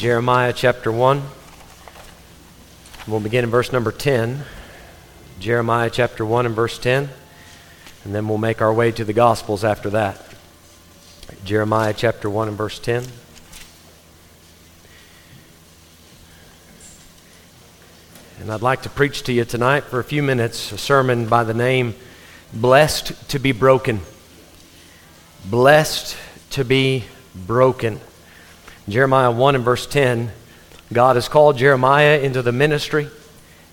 Jeremiah chapter 1. We'll begin in verse number 10. Jeremiah chapter 1 and verse 10. And then we'll make our way to the Gospels after that. Jeremiah chapter 1 and verse 10. And I'd like to preach to you tonight for a few minutes a sermon by the name Blessed to be Broken. Blessed to be broken. Jeremiah 1 and verse 10, God has called Jeremiah into the ministry,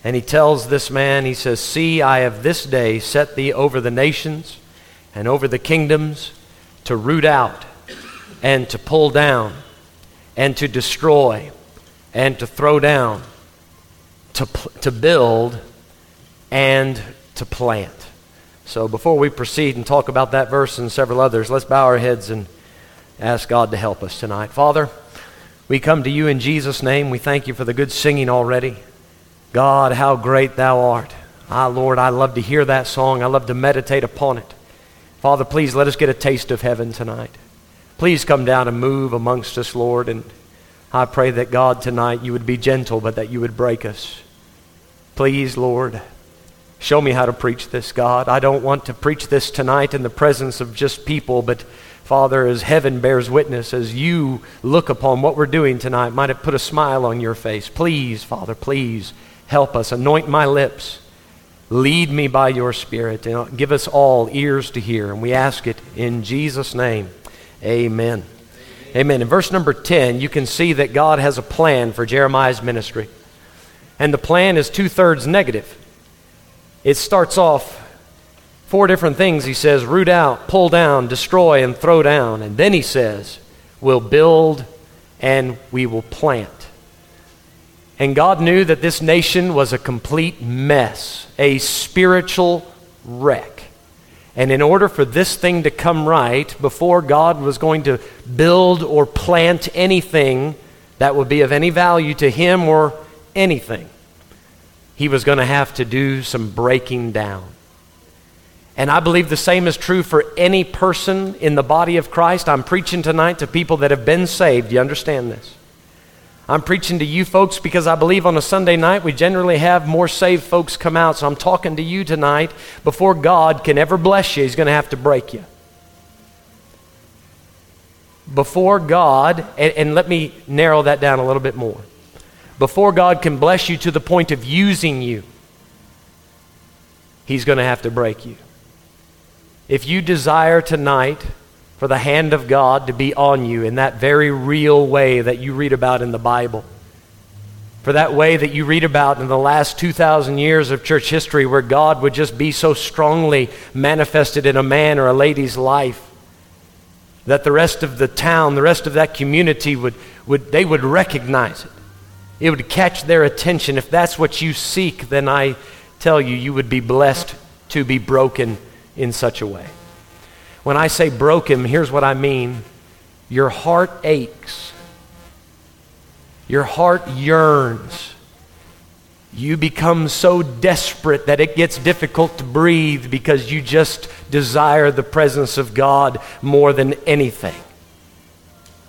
and he tells this man, he says, See, I have this day set thee over the nations and over the kingdoms to root out and to pull down and to destroy and to throw down, to, to build and to plant. So before we proceed and talk about that verse and several others, let's bow our heads and ask God to help us tonight. Father, we come to you in Jesus' name. We thank you for the good singing already. God, how great thou art. Ah, Lord, I love to hear that song. I love to meditate upon it. Father, please let us get a taste of heaven tonight. Please come down and move amongst us, Lord. And I pray that God tonight you would be gentle, but that you would break us. Please, Lord, show me how to preach this, God. I don't want to preach this tonight in the presence of just people, but Father, as heaven bears witness, as you look upon what we're doing tonight, might it put a smile on your face. Please, Father, please help us. Anoint my lips. Lead me by your Spirit. And give us all ears to hear. And we ask it in Jesus' name. Amen. Amen. In verse number 10, you can see that God has a plan for Jeremiah's ministry. And the plan is two thirds negative. It starts off Four different things he says root out, pull down, destroy, and throw down. And then he says, we'll build and we will plant. And God knew that this nation was a complete mess, a spiritual wreck. And in order for this thing to come right, before God was going to build or plant anything that would be of any value to him or anything, he was going to have to do some breaking down. And I believe the same is true for any person in the body of Christ. I'm preaching tonight to people that have been saved. You understand this? I'm preaching to you folks because I believe on a Sunday night we generally have more saved folks come out. So I'm talking to you tonight. Before God can ever bless you, He's going to have to break you. Before God, and, and let me narrow that down a little bit more. Before God can bless you to the point of using you, He's going to have to break you. If you desire tonight for the hand of God to be on you in that very real way that you read about in the Bible, for that way that you read about in the last 2,000 years of church history where God would just be so strongly manifested in a man or a lady's life that the rest of the town, the rest of that community would, would they would recognize it. It would catch their attention. If that's what you seek, then I tell you, you would be blessed to be broken in such a way. When I say broken, here's what I mean your heart aches, your heart yearns. You become so desperate that it gets difficult to breathe because you just desire the presence of God more than anything.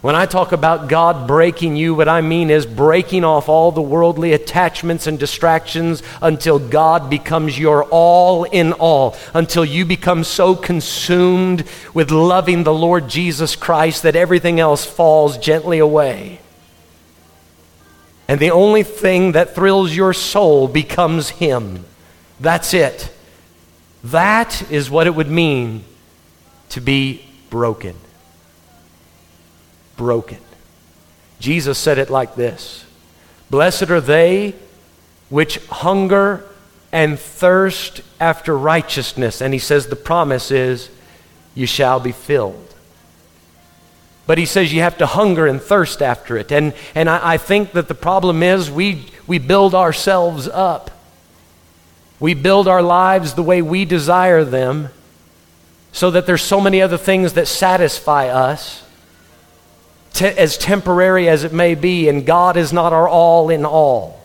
When I talk about God breaking you, what I mean is breaking off all the worldly attachments and distractions until God becomes your all in all, until you become so consumed with loving the Lord Jesus Christ that everything else falls gently away. And the only thing that thrills your soul becomes Him. That's it. That is what it would mean to be broken broken. Jesus said it like this Blessed are they which hunger and thirst after righteousness. And he says the promise is, you shall be filled. But he says you have to hunger and thirst after it. And, and I, I think that the problem is we, we build ourselves up. We build our lives the way we desire them so that there's so many other things that satisfy us te- as temporary as it may be, and God is not our all in all.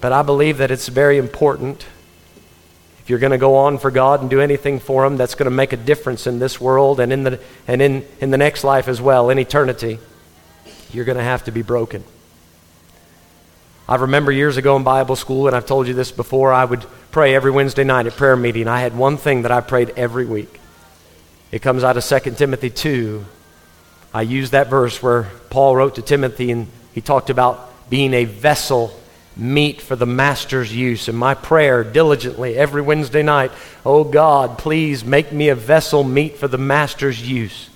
But I believe that it's very important If you're going to go on for God and do anything for Him that's going to make a difference in this world and in the, and in, in the next life as well, in eternity, you're going to have to be broken. I remember years ago in Bible school, and I've told you this before, I would pray every Wednesday night at prayer meeting. I had one thing that I prayed every week. It comes out of 2 Timothy 2. I used that verse where Paul wrote to Timothy and he talked about being a vessel meet for the master's use. And my prayer diligently every Wednesday night, oh God, please make me a vessel meet for the master's use.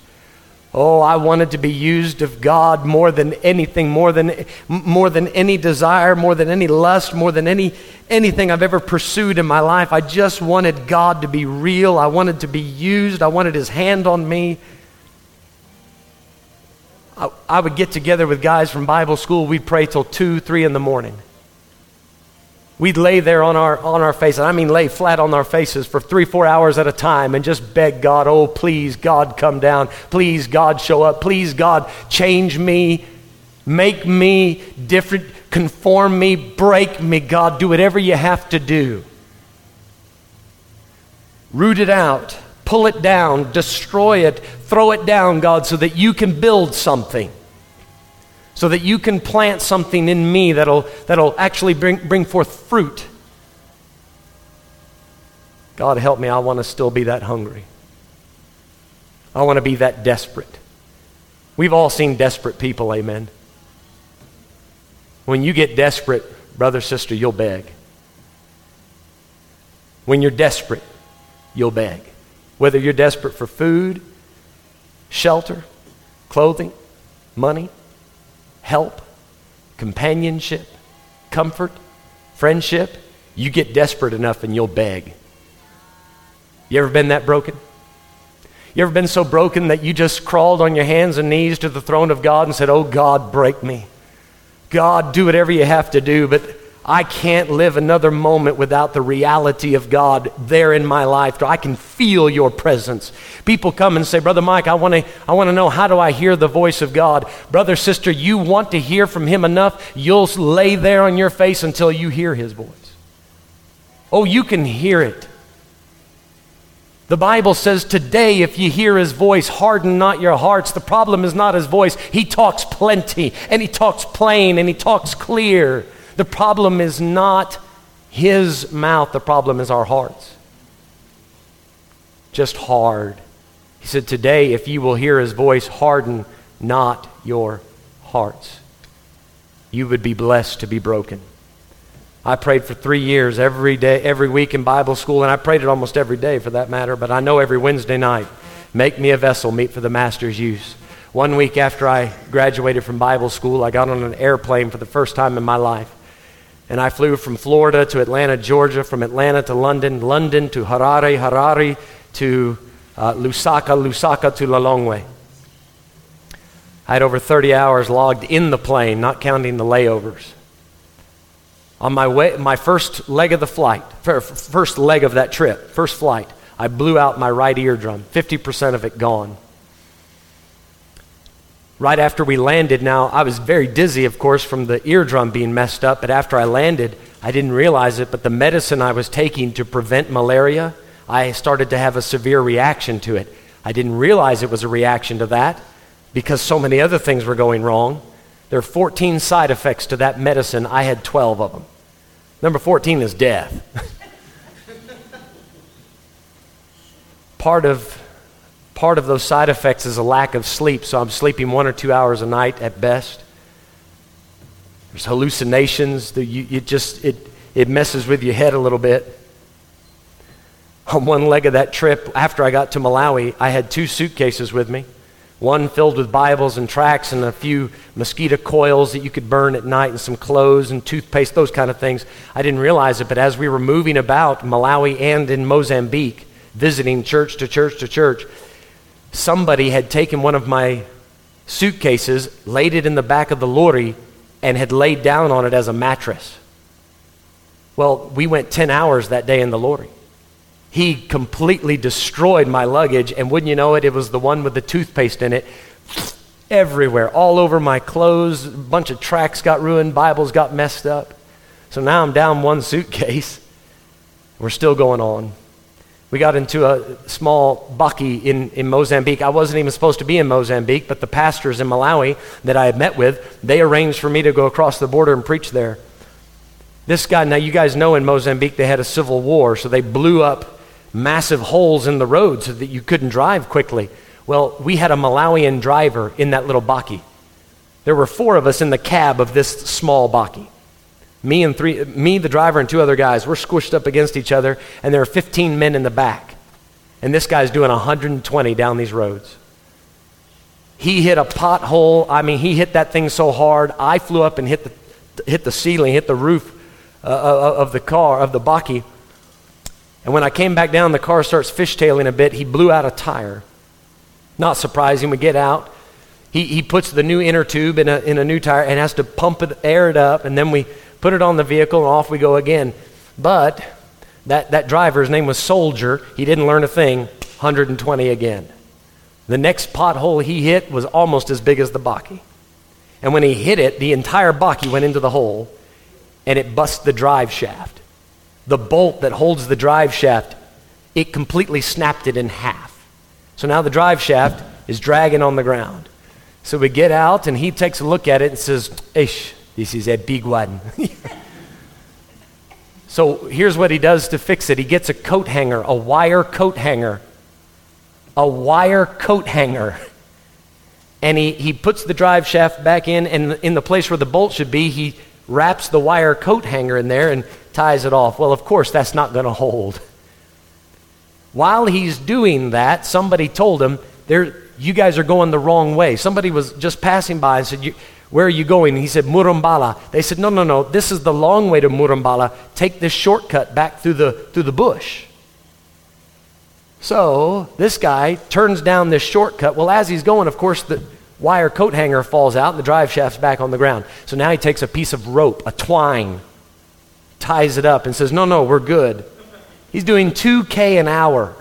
Oh, I wanted to be used of God more than anything, more than, more than any desire, more than any lust, more than any, anything I've ever pursued in my life. I just wanted God to be real. I wanted to be used. I wanted His hand on me. I, I would get together with guys from Bible school. We'd pray till 2, 3 in the morning. We'd lay there on our, on our faces, I mean lay flat on our faces for three, four hours at a time and just beg God, oh, please, God, come down. Please, God, show up. Please, God, change me. Make me different. Conform me. Break me, God. Do whatever you have to do. Root it out. Pull it down. Destroy it. Throw it down, God, so that you can build something so that you can plant something in me that'll, that'll actually bring, bring forth fruit. God, help me. I want to still be that hungry. I want to be that desperate. We've all seen desperate people, amen. When you get desperate, brother, sister, you'll beg. When you're desperate, you'll beg. Whether you're desperate for food, shelter, clothing, money, help, companionship, comfort, friendship, you get desperate enough and you'll beg. You ever been that broken? You ever been so broken that you just crawled on your hands and knees to the throne of God and said, Oh God, break me? God, do whatever you have to do, but I can't live another moment without the reality of God there in my life. I can feel your presence. People come and say, Brother Mike, I want to I wanna know how do I hear the voice of God? Brother, sister, you want to hear from Him enough, you'll lay there on your face until you hear His voice. Oh, you can hear it. The Bible says today, if you hear his voice, harden not your hearts. The problem is not his voice. He talks plenty, and he talks plain, and he talks clear. The problem is not his mouth, the problem is our hearts. Just hard. He said, Today, if you will hear his voice, harden not your hearts. You would be blessed to be broken. I prayed for three years every day, every week in Bible school, and I prayed it almost every day for that matter, but I know every Wednesday night, make me a vessel meet for the master's use. One week after I graduated from Bible school, I got on an airplane for the first time in my life. And I flew from Florida to Atlanta, Georgia, from Atlanta to London, London to Harare, Harare to uh, Lusaka, Lusaka to Lilongwe. I had over 30 hours logged in the plane, not counting the layovers. On my, way, my first leg of the flight, first leg of that trip, first flight, I blew out my right eardrum, 50% of it gone right after we landed, now I was very dizzy, of course, from the eardrum being messed up, but after I landed, I didn't realize it, but the medicine I was taking to prevent malaria, I started to have a severe reaction to it. I didn't realize it was a reaction to that because so many other things were going wrong. There are 14 side effects to that medicine. I had 12 of them. Number 14 is death. Part of part of those side effects is a lack of sleep, so I'm sleeping one or two hours a night at best. There's hallucinations. that you, you just, it, it messes with your head a little bit. On one leg of that trip, after I got to Malawi, I had two suitcases with me. One filled with Bibles and tracts and a few mosquito coils that you could burn at night and some clothes and toothpaste, those kind of things. I didn't realize it, but as we were moving about Malawi and in Mozambique, visiting church to church to church, somebody had taken one of my suitcases, laid it in the back of the lorry, and had laid down on it as a mattress. Well, we went 10 hours that day in the lorry. He completely destroyed my luggage, and wouldn't you know it, it was the one with the toothpaste in it everywhere, all over my clothes. A bunch of tracks got ruined, Bibles got messed up. So now I'm down one suitcase. We're still going on. We got into a small bakkie in, in Mozambique. I wasn't even supposed to be in Mozambique, but the pastors in Malawi that I had met with, they arranged for me to go across the border and preach there. This guy, now you guys know in Mozambique they had a civil war, so they blew up massive holes in the road so that you couldn't drive quickly. Well, we had a Malawian driver in that little bakkie. There were four of us in the cab of this small bakkie. Me and three, me, the driver, and two other guys. We're squished up against each other, and there are 15 men in the back. And this guy's doing 120 down these roads. He hit a pothole. I mean, he hit that thing so hard. I flew up and hit the, hit the ceiling, hit the roof uh, uh, of the car, of the bakkie. And when I came back down, the car starts fishtailing a bit. He blew out a tire. Not surprising. We get out. He, he puts the new inner tube in a, in a new tire and has to pump it, air it up, and then we put it on the vehicle, and off we go again. But that, that driver's name was Soldier. He didn't learn a thing. 120 again. The next pothole he hit was almost as big as the bakkie. And when he hit it, the entire bakkie went into the hole and it busts the drive shaft. The bolt that holds the drive shaft, it completely snapped it in half. So now the drive shaft is dragging on the ground. So we get out, and he takes a look at it and says, Ish, this is a big one. so here's what he does to fix it he gets a coat hanger, a wire coat hanger. A wire coat hanger. And he, he puts the drive shaft back in, and in the place where the bolt should be, he wraps the wire coat hanger in there and ties it off. Well, of course, that's not going to hold. While he's doing that, somebody told him, there, You guys are going the wrong way. Somebody was just passing by and said, Where are you going? He said, Morrumbala. They said, No, no, no, this is the long way to Morrumbala. Take this shortcut back through the, through the bush. So this guy turns down this shortcut. Well, as he's going, of course, the, wire coat hanger falls out and the drive shaft's back on the ground. So now he takes a piece of rope, a twine, ties it up, and says, No, no, we're good. He's doing 2K an hour.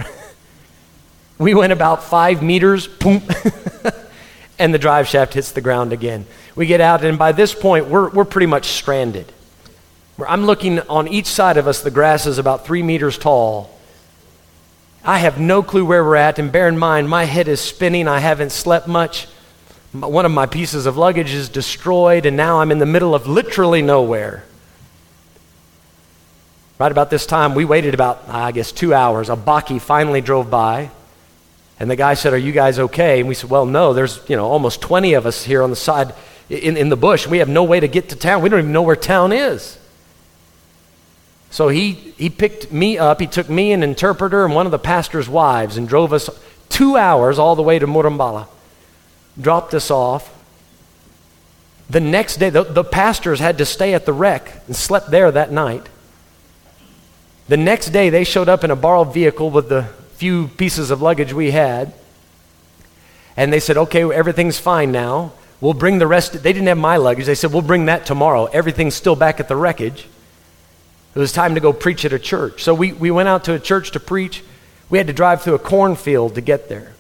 we went about five meters, boom, and the drive shaft hits the ground again. We get out, and by this point, we're, we're pretty much stranded. I'm looking on each side of us, the grass is about three meters tall. I have no clue where we're at, and bear in mind, my head is spinning. I haven't slept much one of my pieces of luggage is destroyed, and now I'm in the middle of literally nowhere. Right about this time, we waited about, I guess, two hours. A bakkie finally drove by, and the guy said, Are you guys okay? And we said, Well, no, there's, you know, almost 20 of us here on the side in, in the bush. We have no way to get to town. We don't even know where town is. So he, he picked me up. He took me, an interpreter, and one of the pastor's wives, and drove us two hours all the way to Morrumbala dropped us off. The next day, the, the pastors had to stay at the wreck and slept there that night. The next day, they showed up in a borrowed vehicle with the few pieces of luggage we had. And they said, okay, everything's fine now. We'll bring the rest. They didn't have my luggage. They said, we'll bring that tomorrow. Everything's still back at the wreckage. It was time to go preach at a church. So we, we went out to a church to preach. We had to drive through a cornfield to get there.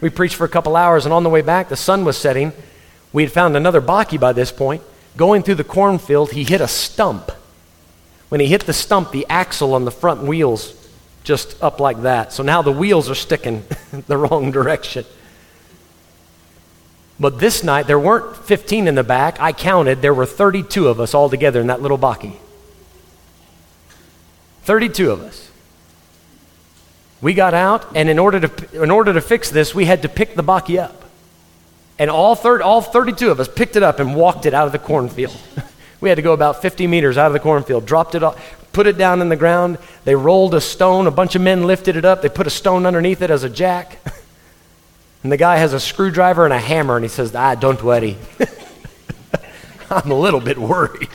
We preached for a couple hours, and on the way back, the sun was setting. We had found another bakkie by this point. Going through the cornfield, he hit a stump. When he hit the stump, the axle on the front wheels just up like that. So now the wheels are sticking the wrong direction. But this night, there weren't 15 in the back. I counted, there were 32 of us all together in that little bakkie. 32 of us. We got out, and in order to, in order to fix this, we had to pick the bakkie up. And all, thir- all 32 of us picked it up and walked it out of the cornfield. we had to go about 50 meters out of the cornfield, dropped it off, put it down in the ground. They rolled a stone. A bunch of men lifted it up. They put a stone underneath it as a jack. and the guy has a screwdriver and a hammer, and he says, Ah, don't worry. I'm a little bit worried.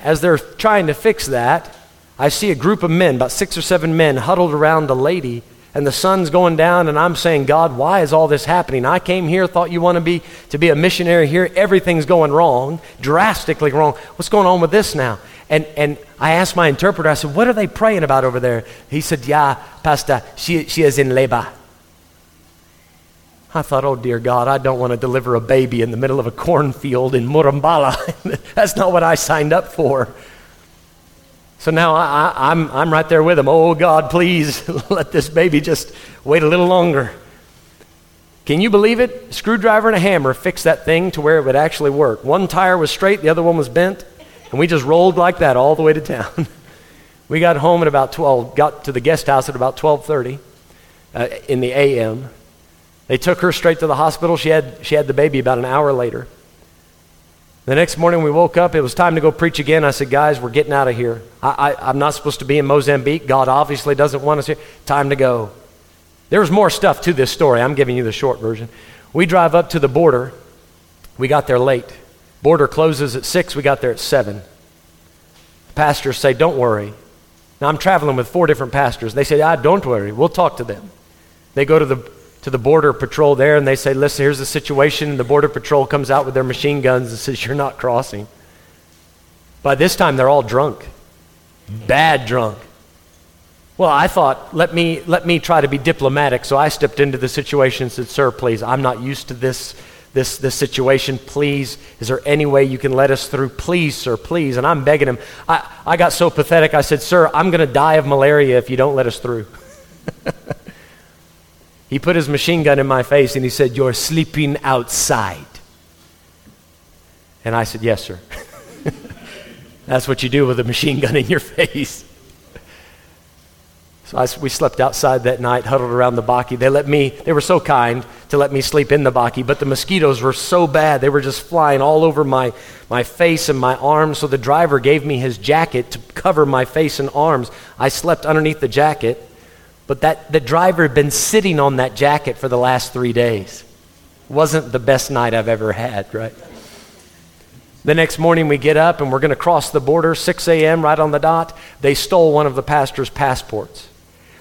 As they're trying to fix that, I see a group of men, about six or seven men, huddled around a lady, and the sun's going down, and I'm saying, God, why is all this happening? I came here, thought you want to be to be a missionary here. Everything's going wrong, drastically wrong. What's going on with this now? And and I asked my interpreter, I said, What are they praying about over there? He said, Yeah, Pastor, she she is in labor. I thought, oh dear God, I don't want to deliver a baby in the middle of a cornfield in Morrumbala. That's not what I signed up for. So now I, am I'm, I'm right there with him. Oh, God, please let this baby just wait a little longer. Can you believe it? A screwdriver and a hammer fixed that thing to where it would actually work. One tire was straight, the other one was bent, and we just rolled like that all the way to town. we got home at about 12, got to the guest house at about 12:30 uh, in the a.m. They took her straight to the hospital. She had, she had the baby about an hour later. The next morning we woke up, it was time to go preach again. I said, Guys, we're getting out of here. I, I, am not supposed to be in Mozambique. God obviously doesn't want us here. Time to go. There was more stuff to this story. I'm giving you the short version. We drive up to the border. We got there late. Border closes at 6. We got there at 7. The pastors say, Don't worry. Now I'm traveling with four different pastors. They say, Ah, don't worry. We'll talk to them. They go to the to the border patrol there and they say, listen, here's the situation. And the border patrol comes out with their machine guns and says, you're not crossing. By this time, they're all drunk, bad drunk. Well, I thought, let me, let me try to be diplomatic. So I stepped into the situation and said, sir, please, I'm not used to this, this, this situation. Please, is there any way you can let us through? Please, sir, please. And I'm begging him. I, I got so pathetic. I said, sir, I'm going to die of malaria if you don't let us through. He put his machine gun in my face and he said, You're sleeping outside. And I said, Yes, sir. That's what you do with a machine gun in your face. So I, we slept outside that night, huddled around the bakkie. They let me, they were so kind to let me sleep in the bakkie, but the mosquitoes were so bad. They were just flying all over my, my face and my arms. So the driver gave me his jacket to cover my face and arms. I slept underneath the jacket. But that, the driver had been sitting on that jacket for the last three days. Wasn't the best night I've ever had, right? The next morning we get up and we're going to cross the border, 6 a.m., right on the dot. They stole one of the pastor's passports.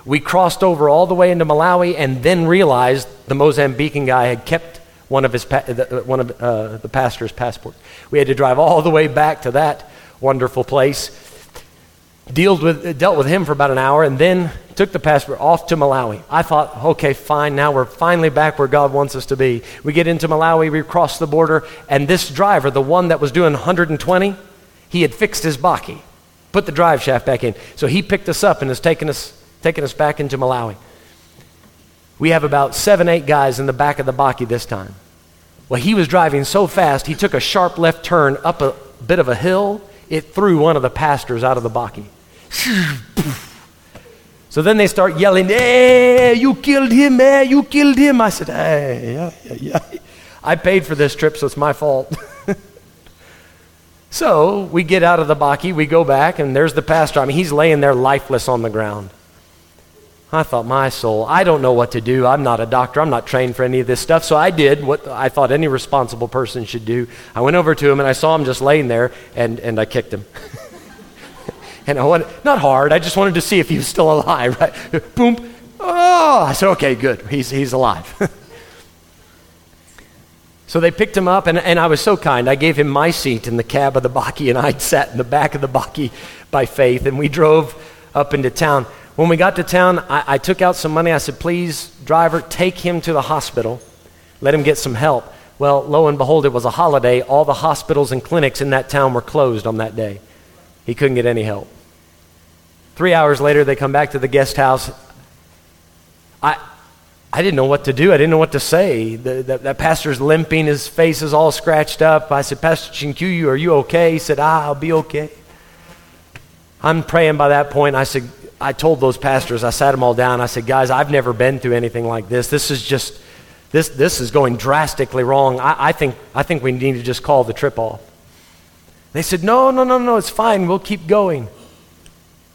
We crossed over all the way into Malawi and then realized the Mozambican guy had kept one of, his pa- one of uh, the pastor's passports. We had to drive all the way back to that wonderful place dealt with, dealt with him for about an hour, and then took the passport off to Malawi. I thought, okay, fine, now we're finally back where God wants us to be. We get into Malawi, we cross the border, and this driver, the one that was doing 120, he had fixed his bakkie, put the drive shaft back in. So he picked us up and has taken us, taken us back into Malawi. We have about seven, eight guys in the back of the bakkie this time. Well, he was driving so fast, he took a sharp left turn up a bit of a hill. It threw one of the pastors out of the bakkie. So then they start yelling, Hey, you killed him, man, you killed him. I said, Hey, yeah, yeah, yeah. I paid for this trip, so it's my fault. so we get out of the bakkie, we go back, and there's the pastor. I mean, he's laying there lifeless on the ground. I thought, my soul, I don't know what to do. I'm not a doctor. I'm not trained for any of this stuff. So I did what I thought any responsible person should do. I went over to him and I saw him just laying there, and, and I kicked him. And I wanted, not hard, I just wanted to see if he was still alive, right? Boom. Oh, I said, okay, good. He's, he's alive. so they picked him up, and, and I was so kind. I gave him my seat in the cab of the bakkie, and I'd sat in the back of the bakkie by faith, and we drove up into town. When we got to town, I, I took out some money. I said, please, driver, take him to the hospital. Let him get some help. Well, lo and behold, it was a holiday. All the hospitals and clinics in that town were closed on that day. He couldn't get any help. Three hours later, they come back to the guest house. I, I didn't know what to do. I didn't know what to say. The, the, that pastor's limping. His face is all scratched up. I said, Pastor Chinkuyu, are you okay? He said, Ah, I'll be okay. I'm praying by that point. I said, I told those pastors, I sat them all down. I said, guys, I've never been through anything like this. This is just, this, this is going drastically wrong. I, I, think, I think we need to just call the trip off. They said, no, no, no, no, it's fine. We'll keep going.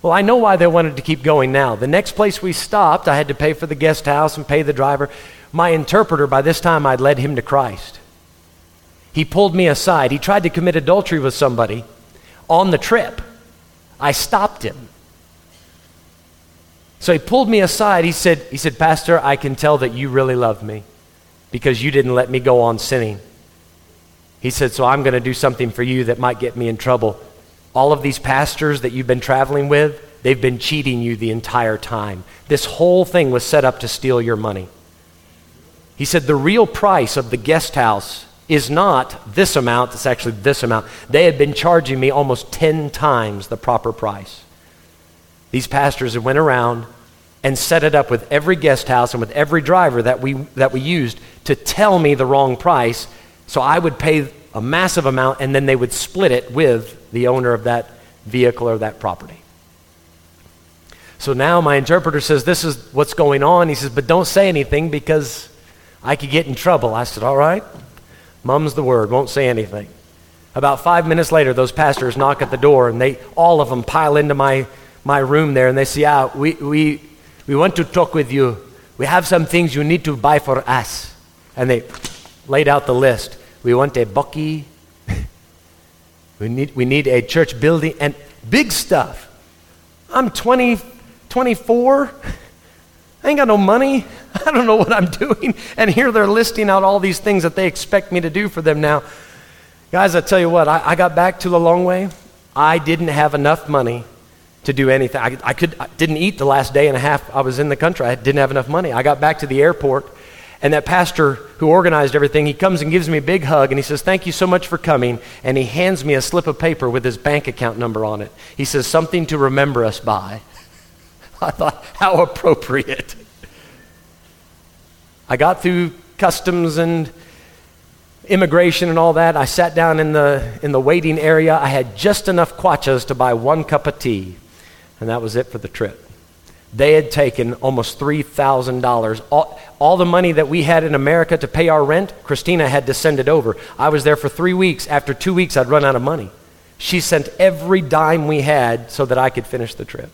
Well, I know why they wanted to keep going now. The next place we stopped, I had to pay for the guest house and pay the driver. My interpreter, by this time, I'd led him to Christ. He pulled me aside. He tried to commit adultery with somebody on the trip. I stopped him. So he pulled me aside. He said, he said, Pastor, I can tell that you really love me because you didn't let me go on sinning. He said, So I'm going to do something for you that might get me in trouble. All of these pastors that you've been traveling with, they've been cheating you the entire time. This whole thing was set up to steal your money. He said, The real price of the guest house is not this amount, it's actually this amount. They had been charging me almost 10 times the proper price. these pastors went around and set it up with every guest house and with every driver that we, that we used to tell me the wrong price. So I would pay a massive amount and then they would split it with the owner of that vehicle or that property. So now my interpreter says, This is what's going on. He says, But don't say anything because I could get in trouble. I said, All right. Mum's the word, won't say anything. About five minutes later, those pastors knock at the door and they all of them pile into my, my room there and they say, Ah, we, we, we want to talk with you. We have some things you need to buy for us. And they laid out the list. We want a bakkie. we, need, we need a church building and big stuff. I'm 20, 24. I ain't got no money. I don't know what I'm doing. And here they're listing out all these things that they expect me to do for them now. Guys, I tell you what, I, I got back to Lilongwe. I didn't have enough money to do anything. I, I, could, I didn't eat the last day and a half I was in the country. I didn't have enough money. I got back to the airport, and that pastor who organized everything, he comes and gives me a big hug, and he says, Thank you so much for coming. And he hands me a slip of paper with his bank account number on it. He says, Something to remember us by. I thought, How appropriate. I got through customs and immigration and all that. I sat down in the, in the waiting area. I had just enough kwachas to buy one cup of tea and that was it for the trip. They had taken almost $3,000. All, all the money that we had in America to pay our rent, Christina had to send it over. I was there for three weeks. After two weeks, I'd run out of money. She sent every dime we had so that I could finish the trip.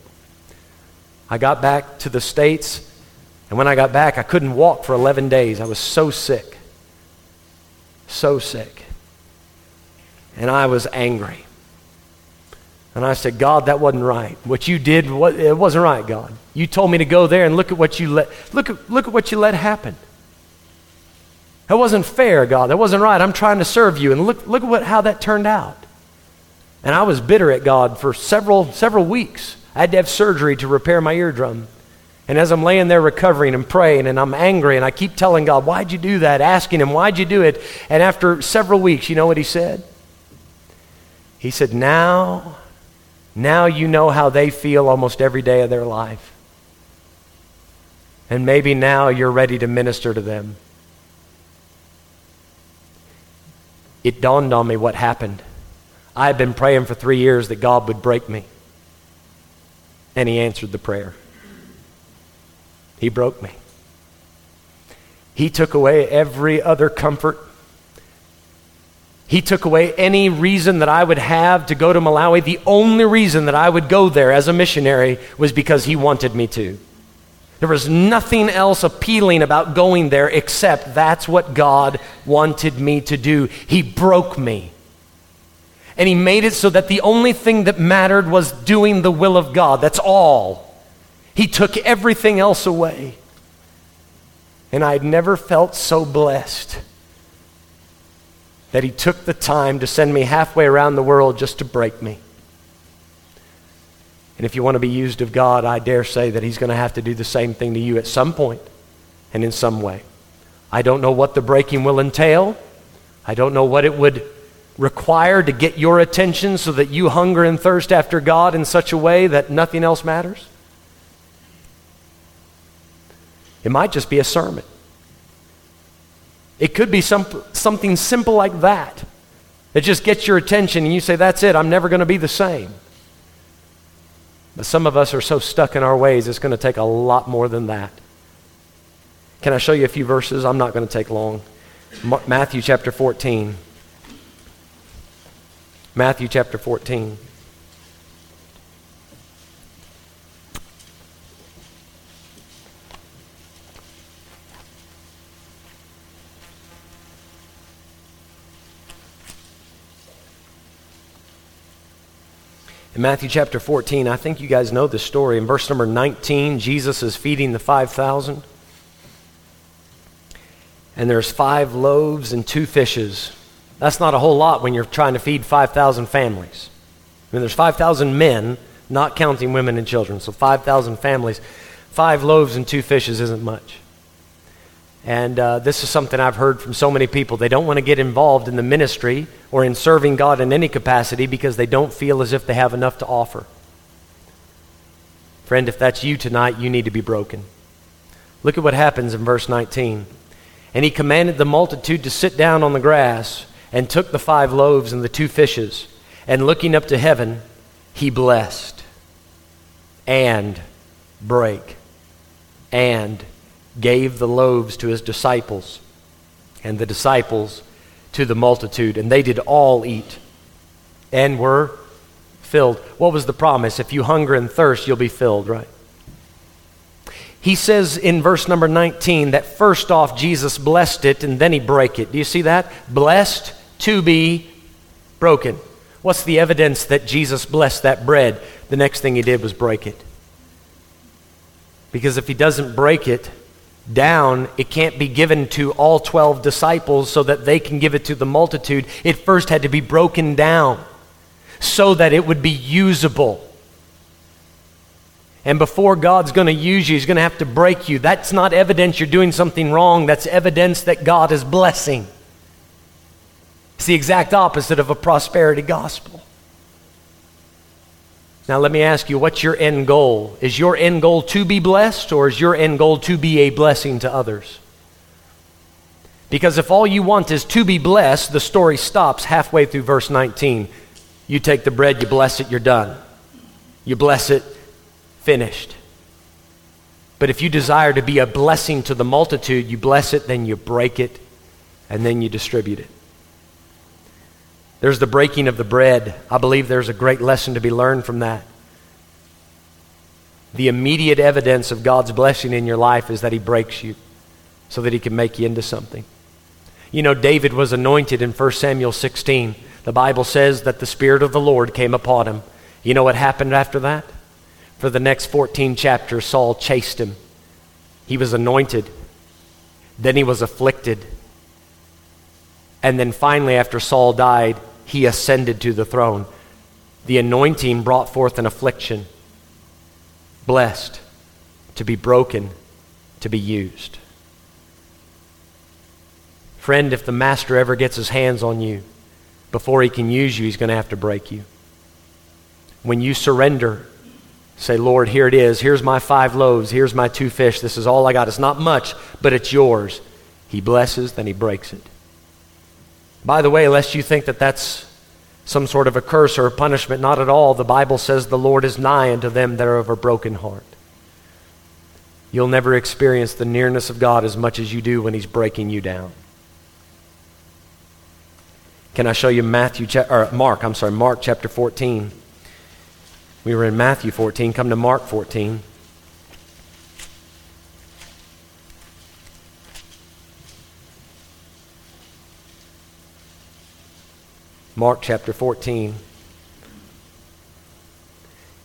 I got back to the States, and when I got back, I couldn't walk for 11 days. I was so sick. So sick. And I was angry. And I said, God, that wasn't right. What you did, what, it wasn't right, God. You told me to go there and look at what you let, look at, look at what you let happen. That wasn't fair, God. That wasn't right. I'm trying to serve you. And look, look at what, how that turned out. And I was bitter at God for several, several weeks. I had to have surgery to repair my eardrum. And as I'm laying there recovering and praying, and I'm angry, and I keep telling God, Why'd you do that? Asking Him, Why'd you do it? And after several weeks, you know what He said? He said, Now now you know how they feel almost every day of their life. And maybe now you're ready to minister to them. It dawned on me what happened. I had been praying for three years that God would break me. And He answered the prayer. He broke me. He took away every other comfort he took away any reason that I would have to go to Malawi. The only reason that I would go there as a missionary was because he wanted me to. There was nothing else appealing about going there except that's what God wanted me to do. He broke me. And He made it so that the only thing that mattered was doing the will of God. That's all. He took everything else away. And I'd never felt so blessed that he took the time to send me halfway around the world just to break me. And if you want to be used of God, I dare say that he's going to have to do the same thing to you at some point and in some way. I don't know what the breaking will entail. I don't know what it would require to get your attention so that you hunger and thirst after God in such a way that nothing else matters. It might just be a sermon. It could be some, something simple like that that just gets your attention and you say, That's it, I'm never going to be the same. But some of us are so stuck in our ways, it's going to take a lot more than that. Can I show you a few verses? I'm not going to take long. Matthew chapter 14. Matthew chapter 14. In Matthew chapter 14, I think you guys know the story. In verse number 19, Jesus is feeding the 5,000. And there's five loaves and two fishes. That's not a whole lot when you're trying to feed 5,000 families. I mean, there's 5,000 men, not counting women and children. So 5,000 families. Five loaves and two fishes isn't much. And uh, this is something I've heard from so many people. They don't want to get involved in the ministry or in serving God in any capacity because they don't feel as if they have enough to offer. Friend, if that's you tonight, you need to be broken. Look at what happens in verse 19. And he commanded the multitude to sit down on the grass, and took the five loaves and the two fishes, and looking up to heaven, he blessed, and brake, and gave the loaves to his disciples, and the disciples to the multitude, and they did all eat, and were filled. What was the promise? If you hunger and thirst, you'll be filled, right? He says in verse number 19 that first off Jesus blessed it and then he broke it. Do you see that? Blessed to be broken. What's the evidence that Jesus blessed that bread? The next thing he did was break it. Because if he doesn't break it down, it can't be given to all 12 disciples so that they can give it to the multitude. It first had to be broken down so that it would be usable. And before God's going to use you, He's going to have to break you. That's not evidence you're doing something wrong. That's evidence that God is blessing. It's the exact opposite of a prosperity gospel. Now, let me ask you, what's your end goal? Is your end goal to be blessed, or is your end goal to be a blessing to others? Because if all you want is to be blessed, the story stops halfway through verse 19. You take the bread, you bless it, you're done. You bless it, finished. But if you desire to be a blessing to the multitude, you bless it, then you break it, and then you distribute it. There's the breaking of the bread. I believe there's a great lesson to be learned from that. The immediate evidence of God's blessing in your life is that He breaks you so that He can make you into something. You know, David was anointed in 1 Samuel 16. The Bible says that the Spirit of the Lord came upon him. You know what happened after that? For the next 14 chapters, Saul chased him. He was anointed. Then he was afflicted. And then finally, after Saul died, he ascended to the throne. The anointing brought forth an affliction. Blessed, to be broken, to be used. Friend, if the master ever gets his hands on you, before he can use you, he's going to have to break you. When you surrender Say, Lord, here it is. Here's my five loaves. Here's my two fish. This is all I got. It's not much, but it's yours. He blesses, then he breaks it. By the way, lest you think that that's some sort of a curse or a punishment, not at all. The Bible says the Lord is nigh unto them that are of a broken heart. You'll never experience the nearness of God as much as you do when he's breaking you down. Can I show you Matthew or Mark, I'm sorry, Mark chapter 14. We were in Matthew 14. Come to Mark 14. Mark chapter 14.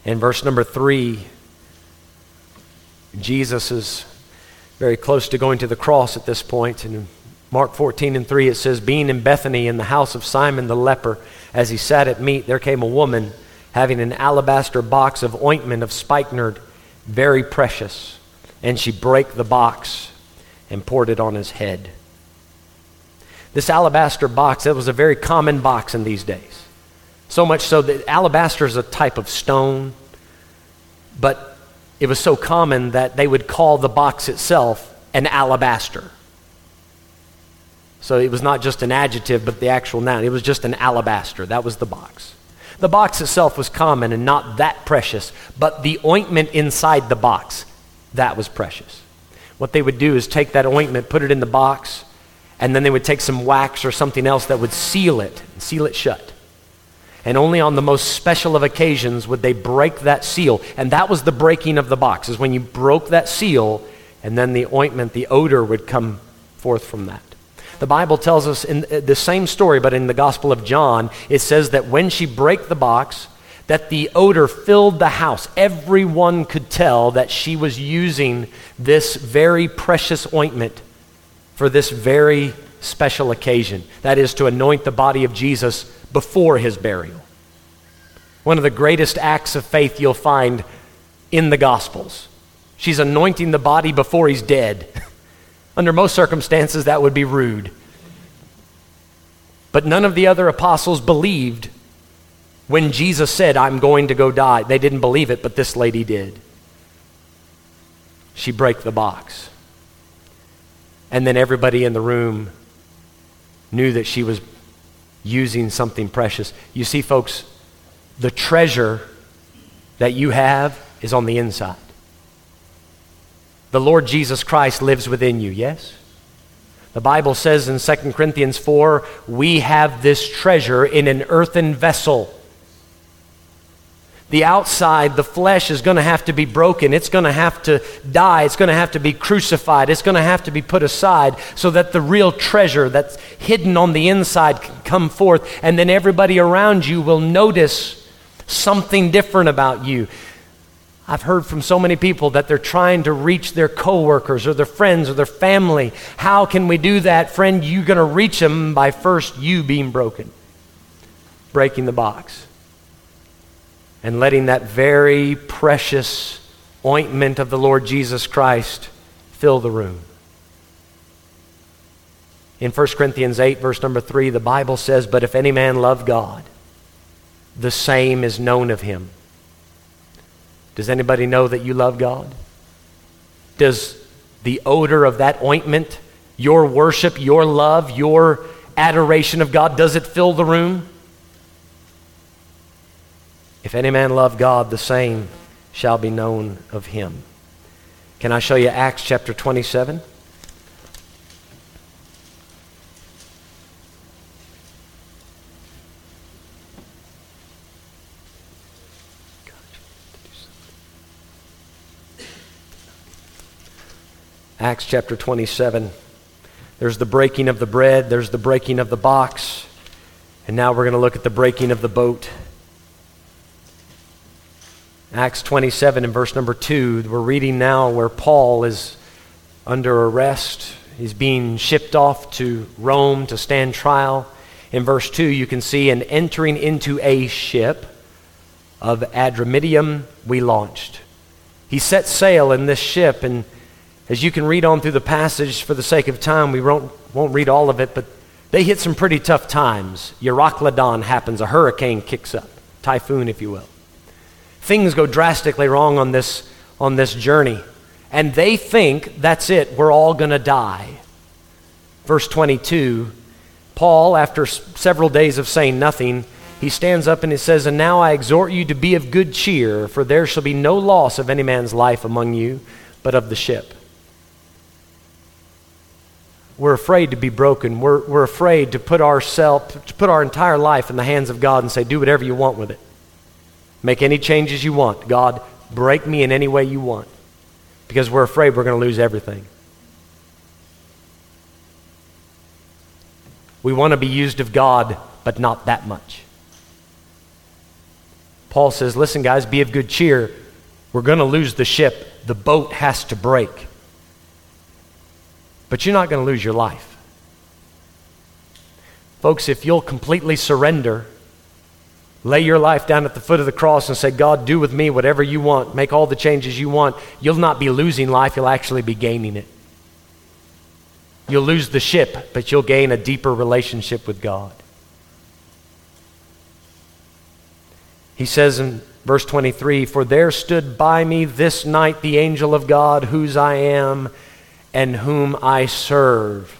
In verse number 3, Jesus is very close to going to the cross at this point. And Mark 14 and 3, it says, Being in Bethany in the house of Simon the leper, as he sat at meat, there came a woman having an alabaster box of ointment of spikenard, very precious. And she brake the box and poured it on his head. This alabaster box, that was a very common box in these days. So much so that alabaster is a type of stone, but it was so common that they would call the box itself an alabaster. So it was not just an adjective, but the actual noun. It was just an alabaster. That was the box. The box itself was common and not that precious, but the ointment inside the box, that was precious. What they would do is take that ointment, put it in the box, and then they would take some wax or something else that would seal it, seal it shut. And only on the most special of occasions would they break that seal. And that was the breaking of the box, is when you broke that seal, and then the ointment, the odor would come forth from that. The Bible tells us in uh, the same story, but in the Gospel of John, it says that when she broke the box, that the odor filled the house. Everyone could tell that she was using this very precious ointment for this very special occasion. That is to anoint the body of Jesus before his burial. One of the greatest acts of faith you'll find in the Gospels. She's anointing the body before he's dead. Under most circumstances, that would be rude. But none of the other apostles believed when Jesus said, I'm going to go die. They didn't believe it, but this lady did. she break the box. And then everybody in the room knew that she was using something precious. You see, folks, the treasure that you have is on the inside. The Lord Jesus Christ lives within you, yes? The Bible says in 2 Corinthians 4 we have this treasure in an earthen vessel. The outside, the flesh is going to have to be broken. It's going to have to die. It's going to have to be crucified. It's going to have to be put aside so that the real treasure that's hidden on the inside can come forth. And then everybody around you will notice something different about you. I've heard from so many people that they're trying to reach their coworkers or their friends or their family. How can we do that? Friend, you're going to reach them by first you being broken, breaking the box, and letting that very precious ointment of the Lord Jesus Christ fill the room. In 1 Corinthians 8, verse number 3, the Bible says, But if any man love God, the same is known of him. Does anybody know that you love God? Does the odor of that ointment, your worship, your love, your adoration of God, does it fill the room? If any man love God, the same shall be known of him. Can I show you Acts chapter 27? Acts chapter 27. There's the breaking of the bread, there's the breaking of the box, and now we're going to look at the breaking of the boat. Acts 27 and verse number 2, we're reading now where Paul is under arrest. He's being shipped off to Rome to stand trial. In verse 2, you can see, and entering into a ship of Adramyttium, we launched. He set sail in this ship, and as you can read on through the passage, for the sake of time, we won't, won't read all of it, but they hit some pretty tough times. Euroclydon happens, a hurricane kicks up, typhoon, if you will. Things go drastically wrong on this, on this journey, and they think that's it, we're all going to die. Verse 22 Paul, after several days of saying nothing, he stands up and he says, And now I exhort you to be of good cheer, for there shall be no loss of any man's life among you, but of the ship. We're afraid to be broken. We're, we're afraid to put, ourself, to put our entire life in the hands of God and say, do whatever you want with it. Make any changes you want. God, break me in any way you want. Because we're afraid we're going to lose everything. We want to be used of God, but not that much. Paul says, listen, guys, be of good cheer. We're going to lose the ship. The boat has to break. But you're not going to lose your life. Folks, if you'll completely surrender, lay your life down at the foot of the cross and say, God, do with me whatever you want, make all the changes you want, you'll not be losing life, you'll actually be gaining it. You'll lose the ship, but you'll gain a deeper relationship with God. He says in verse 23 For there stood by me this night the angel of God, whose I am and whom I serve.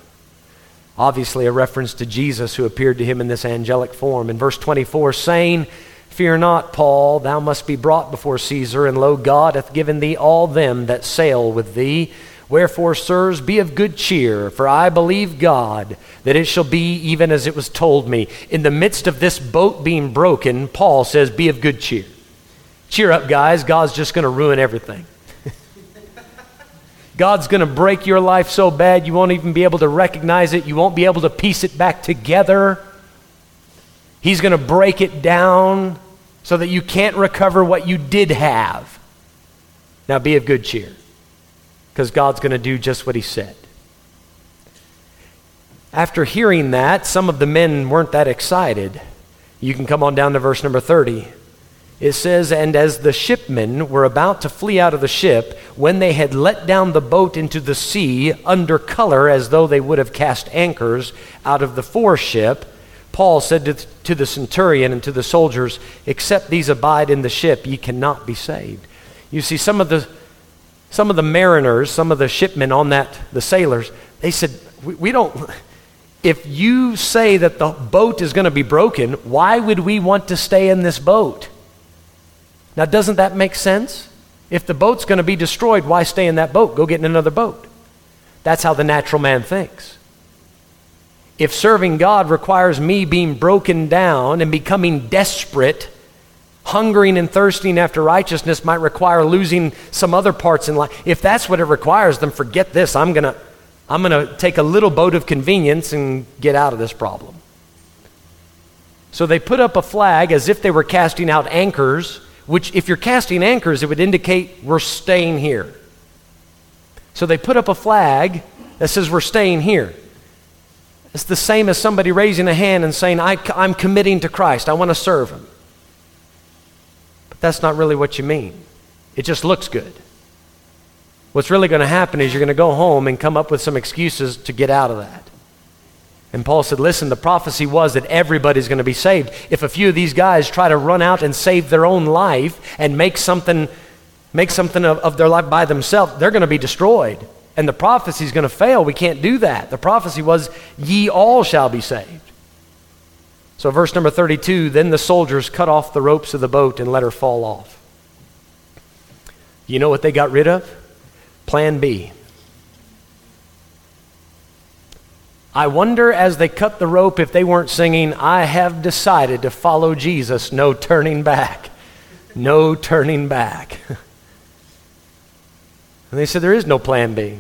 Obviously, a reference to Jesus who appeared to him in this angelic form. In verse 24, saying, Fear not, Paul, thou must be brought before Caesar, and lo, God hath given thee all them that sail with thee. Wherefore, sirs, be of good cheer, for I believe God that it shall be even as it was told me. In the midst of this boat being broken, Paul says, Be of good cheer. Cheer up, guys. God's just going to ruin everything. God's going to break your life so bad you won't even be able to recognize it. You won't be able to piece it back together. He's going to break it down so that you can't recover what you did have. Now be of good cheer because God's going to do just what He said. After hearing that, some of the men weren't that excited. You can come on down to verse number 30 it says, And as the shipmen were about to flee out of the ship, when they had let down the boat into the sea under color as though they would have cast anchors out of the foreship, Paul said to, to the centurion and to the soldiers, Except these abide in the ship, ye cannot be saved. You see, some of the some of the mariners, some of the shipmen on that, the sailors, they said, we, we don't, if you say that the boat is going to be broken, why would we want to stay in this boat? Now, doesn't that make sense? If the boat's going to be destroyed, why stay in that boat? Go get in another boat. That's how the natural man thinks. If serving God requires me being broken down and becoming desperate, hungering and thirsting after righteousness might require losing some other parts in life. If that's what it requires, then forget this. I'm going to I'm going to take a little boat of convenience and get out of this problem. So they put up a flag as if they were casting out anchors, which, if you're casting anchors, it would indicate we're staying here. So they put up a flag that says we're staying here. It's the same as somebody raising a hand and saying, I, am committing to Christ, I want to serve Him. But that's not really what you mean. It just looks good. What's really going to happen is you're going to go home and come up with some excuses to get out of that. And Paul said, Listen, the prophecy was that everybody's going to be saved. If a few of these guys try to run out and save their own life and make something, make something of, of their life by themselves, they're going to be destroyed. And the prophecy is going to fail. We can't do that. The prophecy was, Ye all shall be saved. So, verse number 32 then the soldiers cut off the ropes of the boat and let her fall off. You know what they got rid of? Plan B. I wonder as they cut the rope if they weren't singing, I have decided to follow Jesus, no turning back. No turning back. and they said, There is no plan B.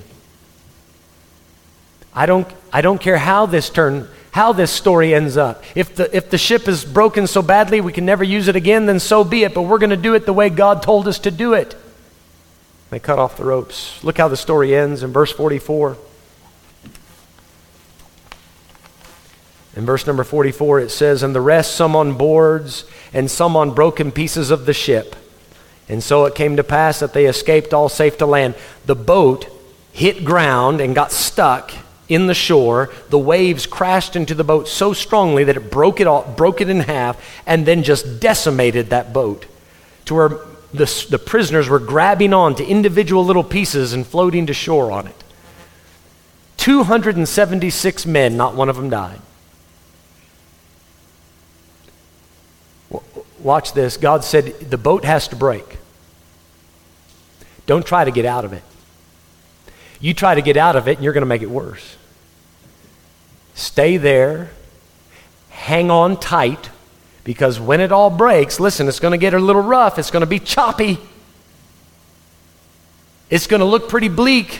I don't, I don't care how this turn, how this story ends up. If the, if the ship is broken so badly we can never use it again, then so be it. But we're going to do it the way God told us to do it. They cut off the ropes. Look how the story ends in verse 44. In verse number 44, it says, And the rest, some on boards, and some on broken pieces of the ship. And so it came to pass that they escaped all safe to land. The boat hit ground and got stuck in the shore. The waves crashed into the boat so strongly that it broke it, all, broke it in half and then just decimated that boat to where the, the prisoners were grabbing on to individual little pieces and floating to shore on it. 276 men, not one of them died. Watch this. God said the boat has to break. Don't try to get out of it. You try to get out of it, and you're going to make it worse. Stay there, hang on tight, because when it all breaks, listen, it's going to get a little rough, it's going to be choppy, it's going to look pretty bleak.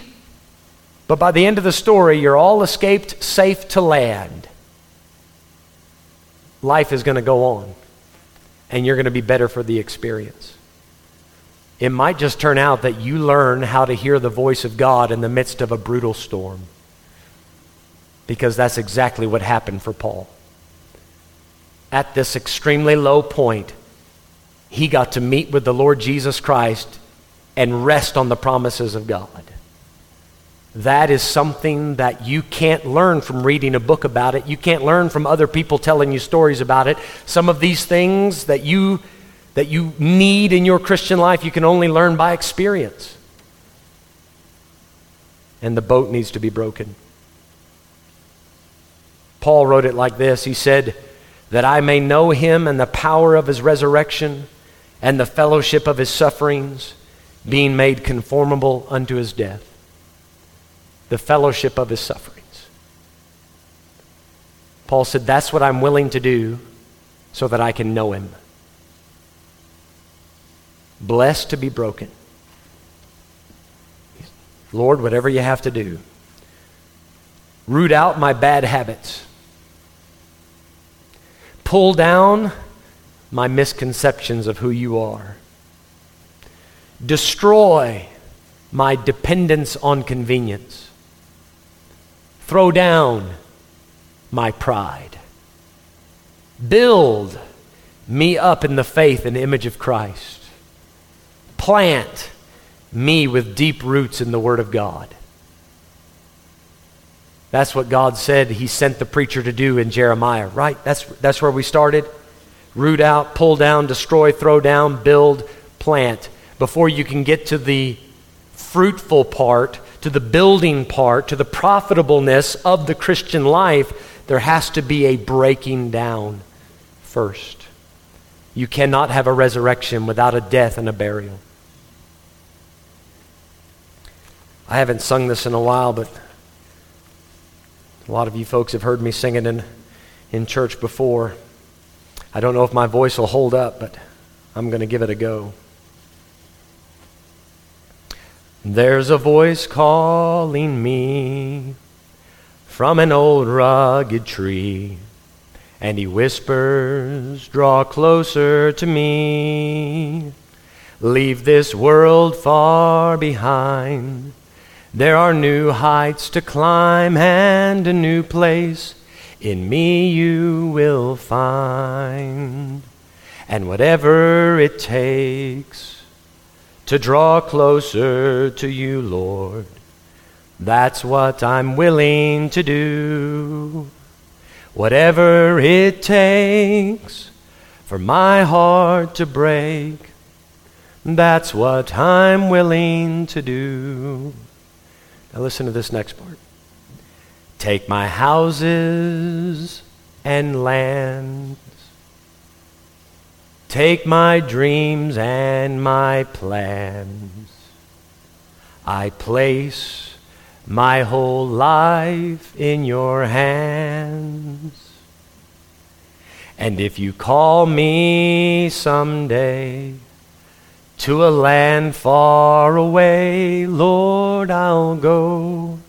But by the end of the story, you're all escaped safe to land. Life is going to go on, and you're going to be better for the experience. It might just turn out that you learn how to hear the voice of God in the midst of a brutal storm. Because that's exactly what happened for Paul at this extremely low point, he got to meet with the Lord Jesus Christ and rest on the promises of God. That is something that you can't learn from reading a book about it. You can't learn from other people telling you stories about it. Some of these things that you that you need in your Christian life, you can only learn by experience. And the boat needs to be broken. Paul wrote it like this. He said, that I may know him and the power of his resurrection and the fellowship of his sufferings, being made conformable unto his death. The fellowship of his sufferings. Paul said, That's what I'm willing to do so that I can know him. Blessed to be broken. Lord, whatever you have to do, root out my bad habits pull down my misconceptions of who you are, destroy my dependence on convenience, throw down my pride, build me up in the faith and image of Christ, plant me with deep roots in the Word of God. That's what God said He sent the preacher to do in Jeremiah, right? That's, that's where we started. Root out, pull down, destroy, throw down, build, plant. Before you can get to the fruitful part, to the building part, to the profitableness of the Christian life, there has to be a breaking down first. You cannot have a resurrection without a death and a burial. I haven't sung this in a while, but a lot of you folks have heard me sing it in, in church before. I don't know if my voice will hold up, but I'm going to give it a go. There's a voice calling me from an old rugged tree, and he whispers, Draw closer to me. Leave this world far behind. There are new heights to climb and a new place in me you will find. And whatever it takes, to draw closer to you, Lord. That's what I'm willing to do. Whatever it takes for my heart to break, that's what I'm willing to do. Now, listen to this next part. Take my houses and lands Take my dreams and my plans. I place my whole life in your hands. And if you call me someday to a land far away, Lord, I'll go,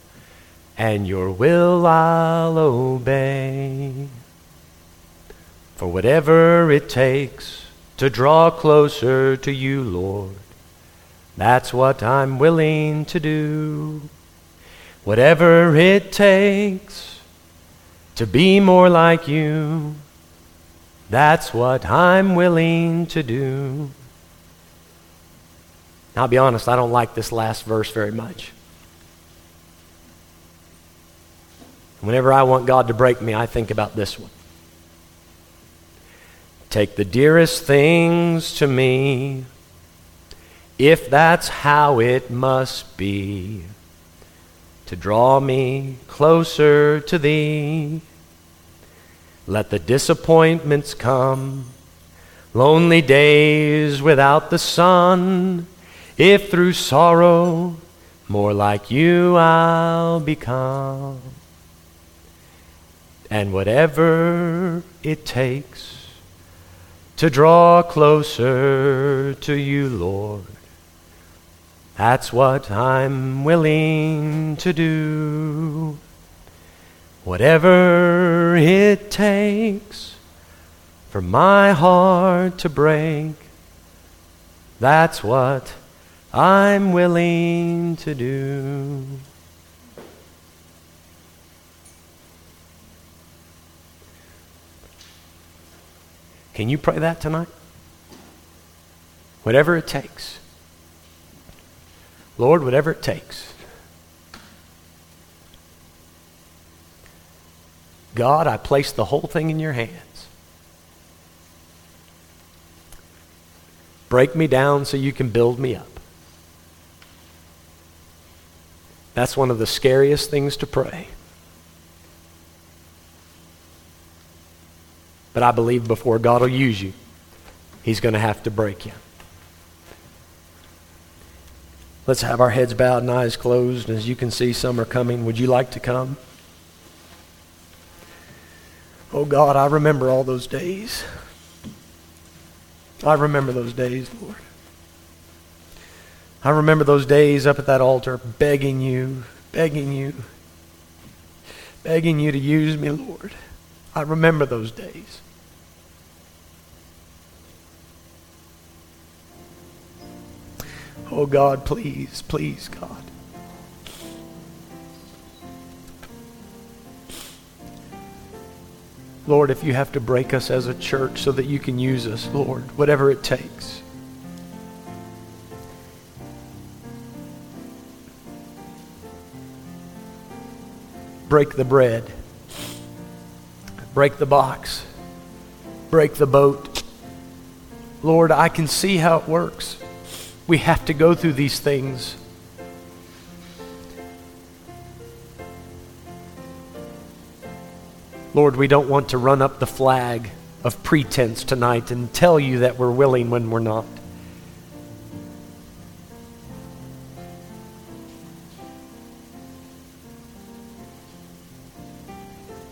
and your will I'll obey. For whatever it takes to draw closer to you, Lord. That's what I'm willing to do. Whatever it takes to be more like you, that's what I'm willing to do. I'll be honest, I don't like this last verse very much. Whenever I want God to break me, I think about this one. Take the dearest things to me, if that's how it must be, to draw me closer to thee. Let the disappointments come, lonely days without the sun, if through sorrow more like you I'll become. And whatever it takes to draw closer to you, Lord. That's what I'm willing to do. Whatever it takes for my heart to break, that's what I'm willing to do. Can you pray that tonight? Whatever it takes. Lord, whatever it takes. God, I place the whole thing in your hands. Break me down so you can build me up. That's one of the scariest things to pray. But I believe before God will use you, He's going to have to break you. Let's have our heads bowed and eyes closed. As you can see, some are coming. Would you like to come? Oh God, I remember all those days. I remember those days, Lord. I remember those days up at that altar begging you, begging you, begging you to use me, Lord. I remember those days. Oh God, please, please, God. Lord, if you have to break us as a church so that you can use us, Lord, whatever it takes. Break the bread, break the box, break the boat. Lord, I can see how it works. We have to go through these things. Lord, we don't want to run up the flag of pretense tonight and tell you that we're willing when we're not.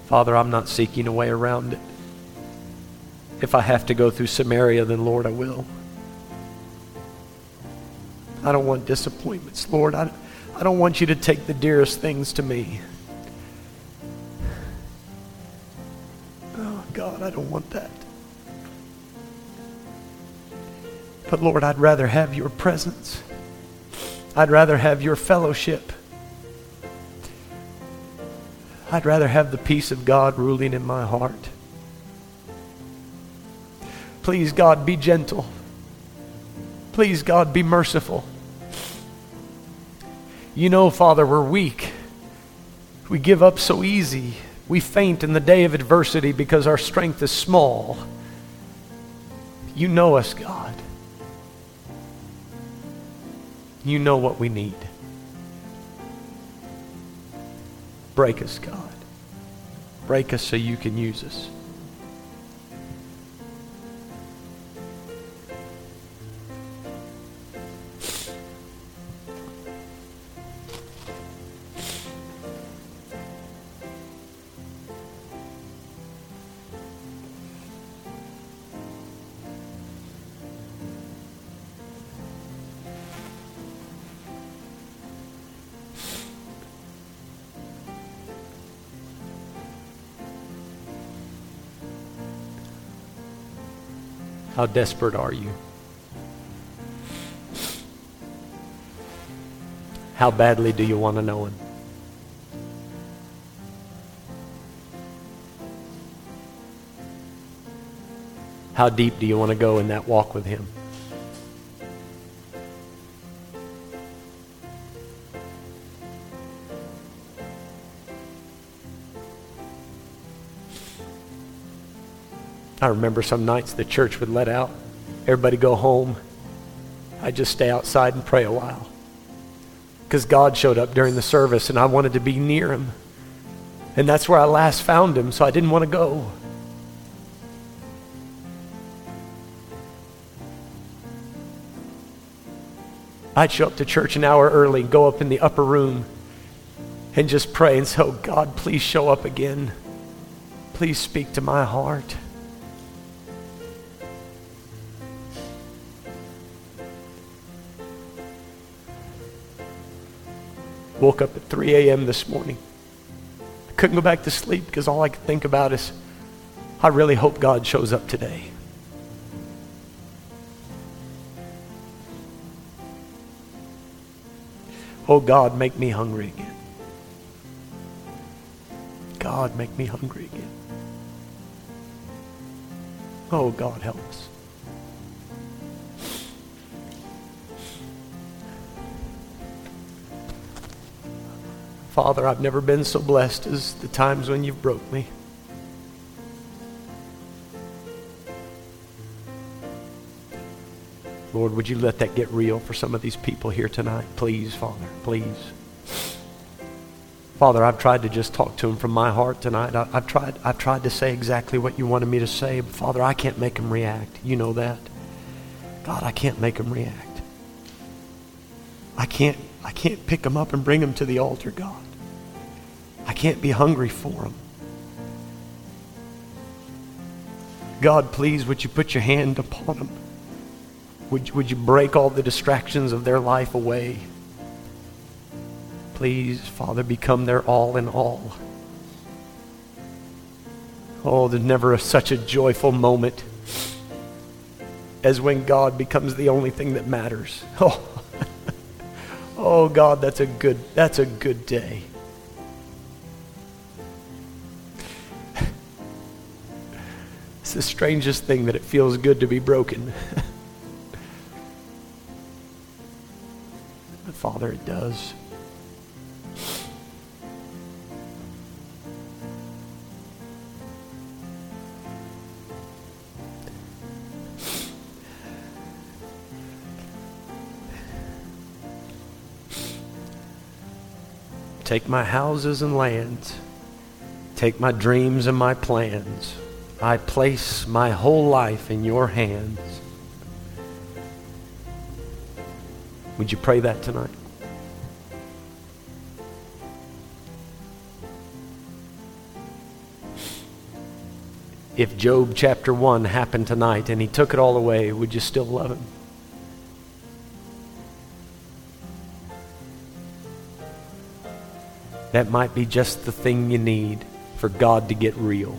Father, I'm not seeking a way around it. If I have to go through Samaria, then Lord, I will. I don't want disappointments, Lord. I, I don't want you to take the dearest things to me. Oh, God, I don't want that. But Lord, I'd rather have your presence. I'd rather have your fellowship. I'd rather have the peace of God ruling in my heart. Please, God, be gentle. Please, God, be merciful. You know, Father, we're weak. We give up so easy. We faint in the day of adversity because our strength is small. You know us, God. You know what we need. Break us, God. Break us so you can use us. How desperate are you? How badly do you want to know Him? How deep do you want to go in that walk with Him? I remember some nights the church would let out, everybody go home. I'd just stay outside and pray a while. Because God showed up during the service and I wanted to be near him. And that's where I last found him, so I didn't want to go. I'd show up to church an hour early, go up in the upper room, and just pray and say, Oh God, please show up again. Please speak to my heart. Woke up at 3 a.m. this morning. I couldn't go back to sleep because all I could think about is, I really hope God shows up today. Oh God, make me hungry again. God, make me hungry again. Oh God, help us. Father, I've never been so blessed as the times when you've broke me. Lord, would you let that get real for some of these people here tonight? Please, Father, please. Father, I've tried to just talk to them from my heart tonight. I, have tried, I've tried to say exactly what you wanted me to say. But Father, I can't make them react. You know that. God, I can't make them react. I can't, I can't pick them up and bring them to the altar, God. I can't be hungry for them. God, please, would you put your hand upon them? Would, would you break all the distractions of their life away? Please, Father, become their all in all. Oh, there's never such a joyful moment as when God becomes the only thing that matters. Oh, oh God, that's a good, that's a good day. It's the strangest thing that it feels good to be broken. but Father, it does. Take my houses and lands Take my dreams and my plans. I place my whole life in your hands. Would you pray that tonight? If Job chapter 1 happened tonight and he took it all away, would you still love him? That might be just the thing you need for God to get real.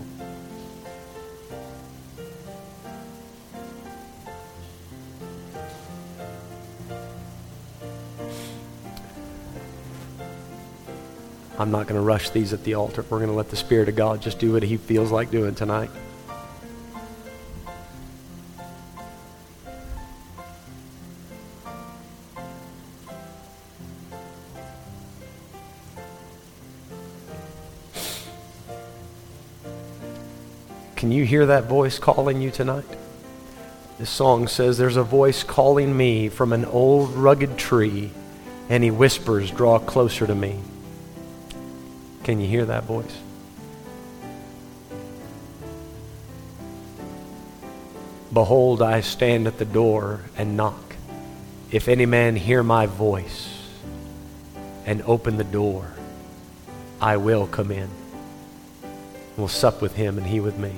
I'm not going to rush these at the altar. We're going to let the Spirit of God just do what He feels like doing tonight. Can you hear that voice calling you tonight? This song says, There's a voice calling me from an old rugged tree, and he whispers, Draw closer to me. Can you hear that voice? Behold, I stand at the door and knock. If any man hear my voice and open the door, I will come in. We'll sup with him and he with me.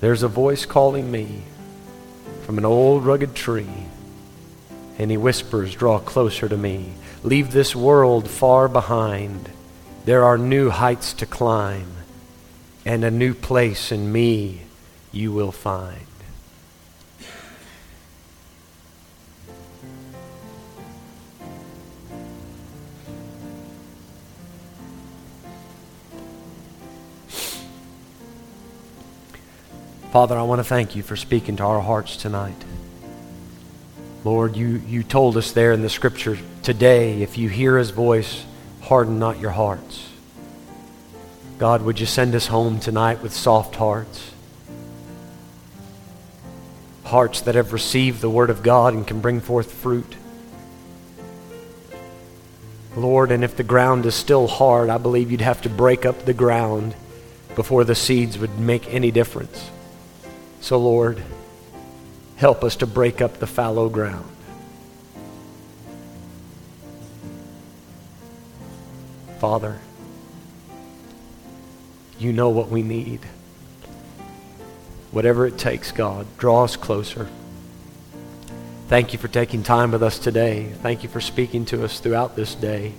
There's a voice calling me from an old rugged tree, and he whispers, Draw closer to me. Leave this world far behind. There are new heights to climb, and a new place in me you will find. Father, I want to thank you for speaking to our hearts tonight. Lord, you, you told us there in the scripture today, if you hear his voice, harden not your hearts. God, would you send us home tonight with soft hearts? Hearts that have received the word of God and can bring forth fruit. Lord, and if the ground is still hard, I believe you'd have to break up the ground before the seeds would make any difference. So, Lord, help us to break up the fallow ground. Father, you know what we need. Whatever it takes, God, draw us closer. Thank you for taking time with us today. Thank you for speaking to us throughout this day.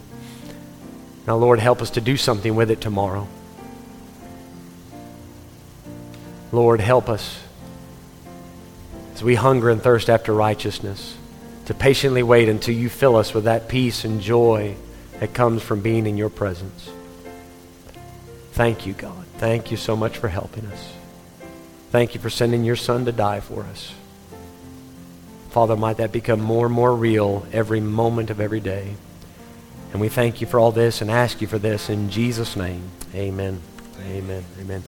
Now, Lord, help us to do something with it tomorrow. Lord, help us as we hunger and thirst after righteousness, to patiently wait until you fill us with that peace and joy that comes from being in your presence. Thank you, God. Thank you so much for helping us. Thank you for sending your Son to die for us. Father, might that become more and more real every moment of every day. And we thank you for all this and ask you for this in Jesus' name. Amen. Amen. Amen.